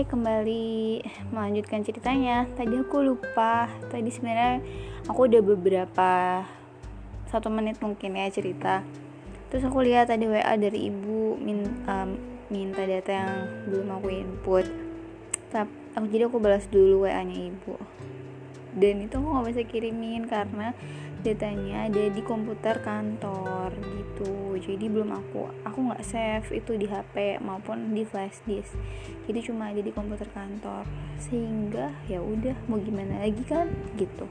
Hai, kembali melanjutkan ceritanya. Tadi aku lupa. Tadi sebenarnya aku udah beberapa satu menit mungkin ya cerita. Terus aku lihat tadi WA dari ibu min, um, minta data yang belum aku input. Tapi aku jadi aku balas dulu WA-nya ibu. Dan itu aku nggak bisa kirimin karena datanya ada di komputer kantor gitu. Jadi belum aku aku nggak save itu di HP maupun di flash disk. Jadi cuma ada di komputer kantor. Sehingga ya udah mau gimana lagi kan? Gitu.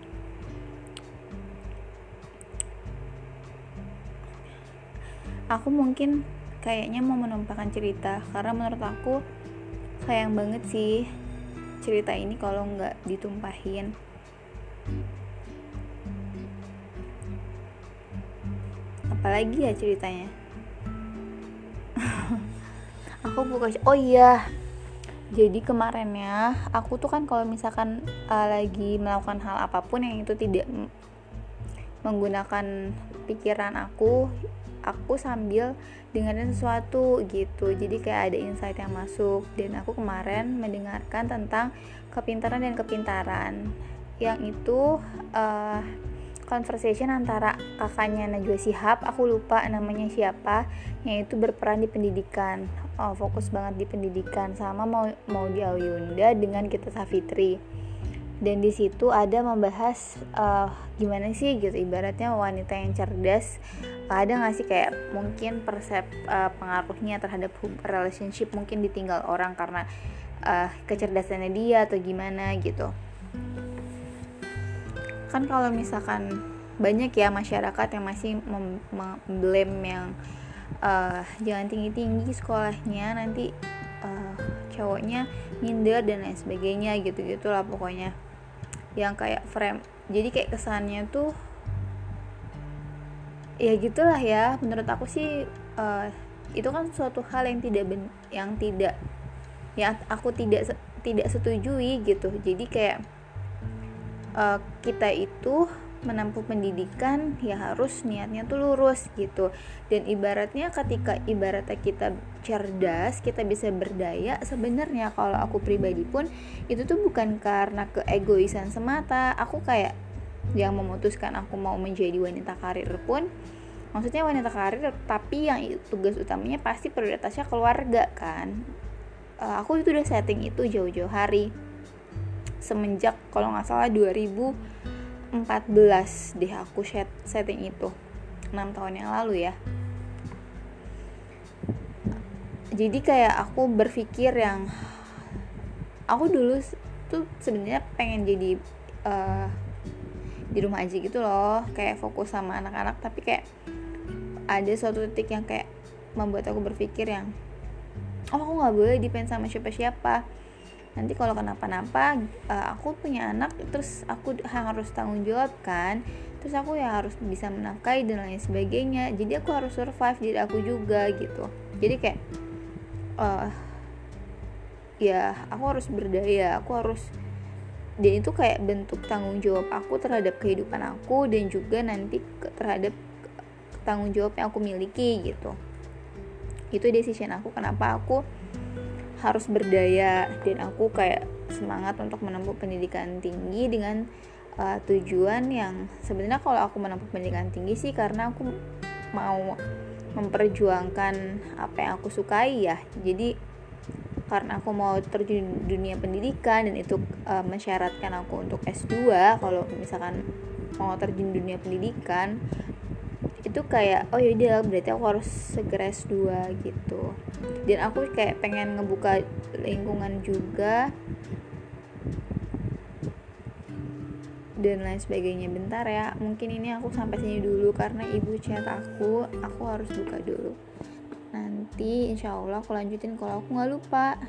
Aku mungkin kayaknya mau menumpahkan cerita. Karena menurut aku sayang banget sih cerita ini kalau nggak ditumpahin apalagi ya ceritanya? Aku buka oh iya. Jadi kemarin ya aku tuh kan kalau misalkan uh, lagi melakukan hal apa pun yang itu tidak menggunakan pikiran aku aku sambil dengerin sesuatu gitu. Jadi kayak ada insight yang masuk. Dan aku kemarin mendengarkan tentang kepintaran dan kepintaran. Yang itu uh, conversation antara kakaknya Najwa Shihab aku lupa namanya siapa yang itu berperan di pendidikan. Oh, fokus banget di pendidikan sama mau mau di Auyunda dengan kita Safitri. Dan di situ ada membahas uh, gimana sih gitu ibaratnya wanita yang cerdas. Ada nggak sih kayak mungkin persep uh, pengaruhnya terhadap relationship mungkin ditinggal orang karena uh, kecerdasannya dia atau gimana gitu kan kalau misalkan banyak ya masyarakat yang masih memblame yang uh, jangan tinggi tinggi sekolahnya nanti uh, cowoknya minder dan lain sebagainya gitu gitulah pokoknya. Yang kayak frame jadi kayak kesannya tuh ya gitulah ya. Menurut aku sih uh, itu kan suatu hal yang tidak ben yang tidak ya aku tidak tidak setujui gitu. Jadi kayak uh, kita itu menempuh pendidikan ya harus niatnya tuh lurus gitu. Dan ibaratnya ketika ibaratnya kita cerdas kita bisa berdaya sebenarnya kalau aku pribadi pun itu tuh bukan karena keegoisan semata. Aku kayak yang memutuskan aku mau menjadi wanita karir pun maksudnya wanita karir tapi yang tugas utamanya pasti prioritasnya keluarga kan. Uh, aku itu udah setting itu jauh-jauh hari semenjak kalau nggak salah 2014 deh aku set setting itu. 6 tahun yang lalu ya. Jadi kayak aku berpikir yang aku dulu tuh sebenarnya pengen jadi uh, di rumah aja gitu loh. Kayak fokus sama anak-anak tapi kayak ada suatu titik yang kayak membuat aku berpikir yang oh aku nggak boleh depend sama siapa-siapa nanti kalau kenapa-napa uh, aku punya anak terus aku harus tanggung jawab kan. Terus aku ya harus bisa menafkahi dan lain sebagainya. Jadi aku harus survive diri aku juga gitu. Jadi kayak uh, ya aku harus berdaya aku harus dan itu kayak bentuk tanggung jawab aku terhadap kehidupan aku dan juga nanti terhadap tanggung jawab yang aku miliki gitu. Itu decision aku kenapa aku harus berdaya dan aku kayak semangat untuk menempuh pendidikan tinggi dengan uh, tujuan yang sebenarnya kalau aku menempuh pendidikan tinggi sih karena aku mau memperjuangkan apa yang aku sukai ya. Jadi karena aku mau terjun dunia pendidikan dan itu uh, mensyaratkan aku untuk S2 kalau misalkan mau terjun dunia pendidikan itu kayak oh yaudah berarti aku harus segera S2 gitu. Dan aku kayak pengen ngebuka lingkungan juga. Dan lain sebagainya. Bentar ya mungkin ini aku sampai sini dulu karena ibu chat aku. Aku harus buka dulu. Nanti insya Allah aku lanjutin kalau aku nggak lupa